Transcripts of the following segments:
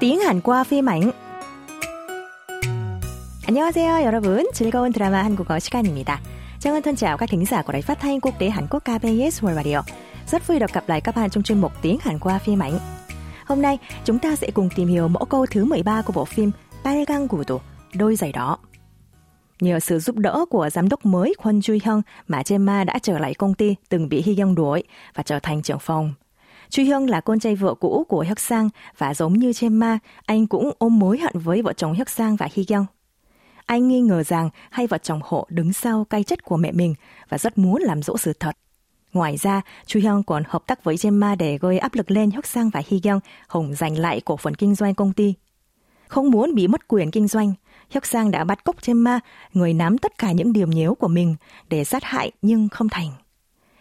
tiếng Hàn qua phim ảnh. 안녕하세요, 여러분. 즐거운 드라마 한국어 시간입니다. Trang thân chào các thính giả của Đài Phát thanh Quốc tế Hàn Quốc KBS World Radio. Rất vui được gặp lại các bạn trong chuyên mục tiếng Hàn qua phim ảnh. Hôm nay, chúng ta sẽ cùng tìm hiểu mẫu câu thứ 13 của bộ phim 빨간 구두, đôi giày đỏ. Nhờ sự giúp đỡ của giám đốc mới Kwon Ju Hyung mà Gemma đã trở lại công ty từng bị Hee Young đuổi và trở thành trưởng phòng. Chu Hyung là con trai vợ cũ của Hyuk Sang và giống như Gemma, anh cũng ôm mối hận với vợ chồng Hyuk Sang và Hy Young. Anh nghi ngờ rằng hai vợ chồng họ đứng sau cay chết của mẹ mình và rất muốn làm dỗ sự thật. Ngoài ra, Chu Hyung còn hợp tác với Gemma để gây áp lực lên Hyuk Sang và Hy Young hồng giành lại cổ phần kinh doanh công ty. Không muốn bị mất quyền kinh doanh, Hyuk Sang đã bắt cóc Gemma, người nắm tất cả những điểm nhếu của mình để sát hại nhưng không thành.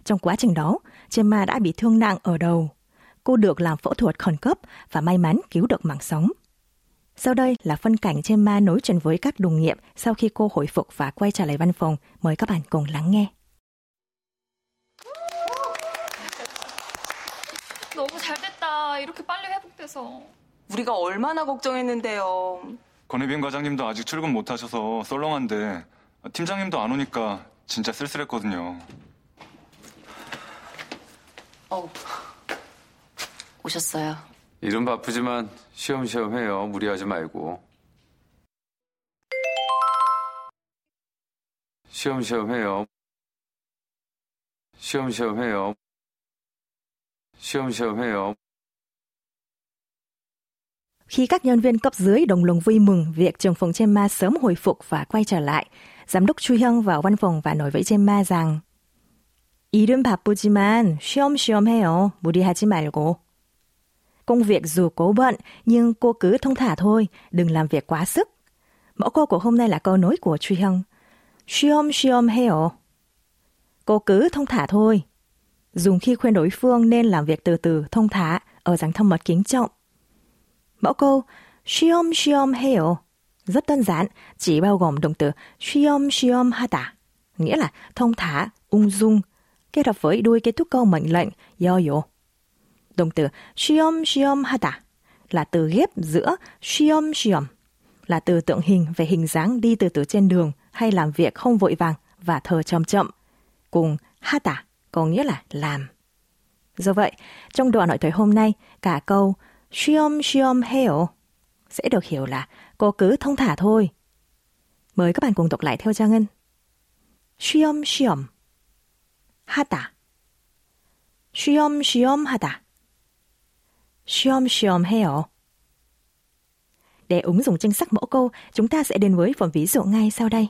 Trong quá trình đó, Gemma đã bị thương nặng ở đầu Cô được làm phẫu thuật khẩn cấp và may mắn cứu được mạng sống. Sau đây là phân cảnh Gemma nối chuyện với các đồng nghiệp sau khi cô hồi phục và quay trở lại văn phòng. Mời các bạn cùng lắng nghe. 너무 잘 됐다. 이렇게 빨리 회복돼서. 우리가 얼마나 걱정했는데요. 권혜빈 과장님도 아직 출근 못 하셔서 썰렁한데 팀장님도 안 오니까 진짜 쓸쓸했거든요. 어, 오셨어요. 일은 바쁘지만 쉬엄쉬엄 해요. 무리하지 말고. 쉬엄쉬엄 해요. 쉬엄쉬엄 해요. 쉬엄쉬엄 해요. Khi các nhân viên cấp dưới đồng lòng vui mừng việc trường phòng Gemma sớm hồi phục và quay trở lại, giám đốc Chu Hyung vào văn phòng và nói với Gemma rằng 일은 바쁘지만 쉬엄쉬엄 해요. 무리하지 말고. Công việc dù cố bận, nhưng cô cứ thông thả thôi, đừng làm việc quá sức. Mẫu câu của hôm nay là câu nối của Truy Hưng. Shiom shiom heo. Cô cứ thông thả thôi. Dùng khi khuyên đối phương nên làm việc từ từ, thông thả, ở dáng thâm mật kính trọng. Mẫu câu shiom shiom heo rất đơn giản, chỉ bao gồm động từ shiom shiom hata, nghĩa là thông thả, ung dung, kết hợp với đuôi kết thúc câu mệnh lệnh yo yo. Động từ shiom shiom hada là từ ghép giữa shiom shiom là từ tượng hình về hình dáng đi từ từ trên đường hay làm việc không vội vàng và thờ chậm chậm cùng hata có nghĩa là làm. Do vậy, trong đoạn nội thoại hôm nay, cả câu shiom shiom heo sẽ được hiểu là cô cứ thông thả thôi. Mời các bạn cùng đọc lại theo Trang Ngân. Shiom shiom hata Shiom shiom hata 쉬엄쉬엄 하다 쉬엄쉬엄 해요. Để ứng dụng chính xác mẫu câu, chúng ta sẽ đến với phần ví dụ ngay sau đây.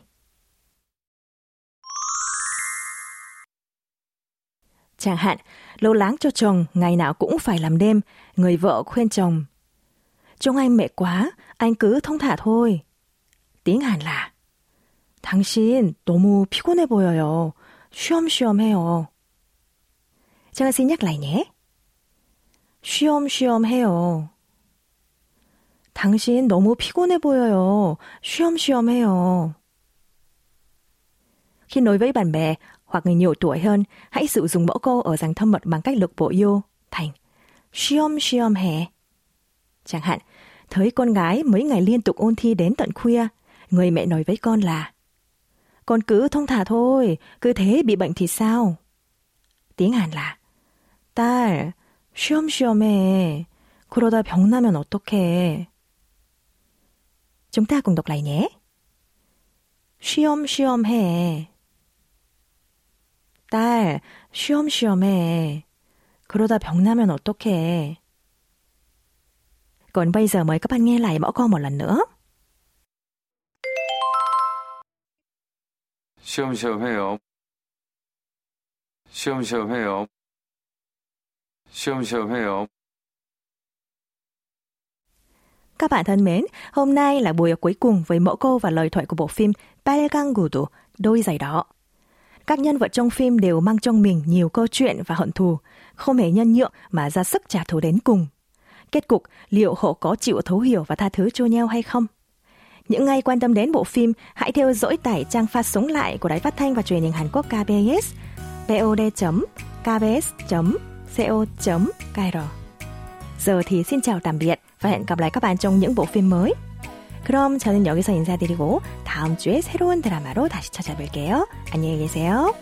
Chẳng hạn, lâu láng cho chồng, ngày nào cũng phải làm đêm, người vợ khuyên chồng. Trông anh mệt quá, anh cứ thông thả thôi. Tiếng Hàn là 당신 너무 피곤해 보여요. 쉬엄쉬엄 해요. 제가 xin nhắc lại nhé. 쉬엄쉬엄 해요. 당신 너무 피곤해 보여요. 쉬엄쉬엄 해요. Khi nói với bạn bè hoặc người nhiều tuổi hơn, hãy sử dụng mẫu câu ở dạng thâm mật bằng cách lực bộ vô thành 쉬엄쉬엄 해. Chẳng hạn, thấy con gái mấy ngày liên tục ôn thi đến tận khuya, người mẹ nói với con là Con cứ thông thả thôi, cứ thế bị bệnh thì sao? Tiếng Hàn là 딸, 쉬엄쉬엄 해. 그러다 병 나면 어떡해. Đọc lại nhé. 쉬엄쉬엄 해. 딸, 쉬엄쉬엄 해. 그러다 병 나면 어떡해. Còn bây giờ mời các bạn nghe lại mẫu câu một lần nữa. 쉬엄쉬엄 해요. 쉬엄쉬엄 해요. 쉬엄쉬엄 해요. Các bạn thân mến, hôm nay là buổi cuối cùng với mẫu câu và lời thoại của bộ phim 빨간 구두, đôi giày đỏ. Các nhân vật trong phim đều mang trong mình nhiều câu chuyện và hận thù, không hề nhân nhượng mà ra sức trả thù đến cùng. Kết cục, liệu họ có chịu thấu hiểu và tha thứ cho nhau hay không? Những ai quan tâm đến bộ phim, hãy theo dõi tải trang phát sóng lại của Đài Phát thanh và Truyền hình Hàn Quốc KBS, pod.kbs.co.kr. Giờ thì xin chào tạm biệt và hẹn gặp lại các bạn trong những bộ phim mới. 그럼 저는 여기서 인사드리고 다음 주에 새로운 드라마로 다시 찾아뵐게요. 안녕히 계세요.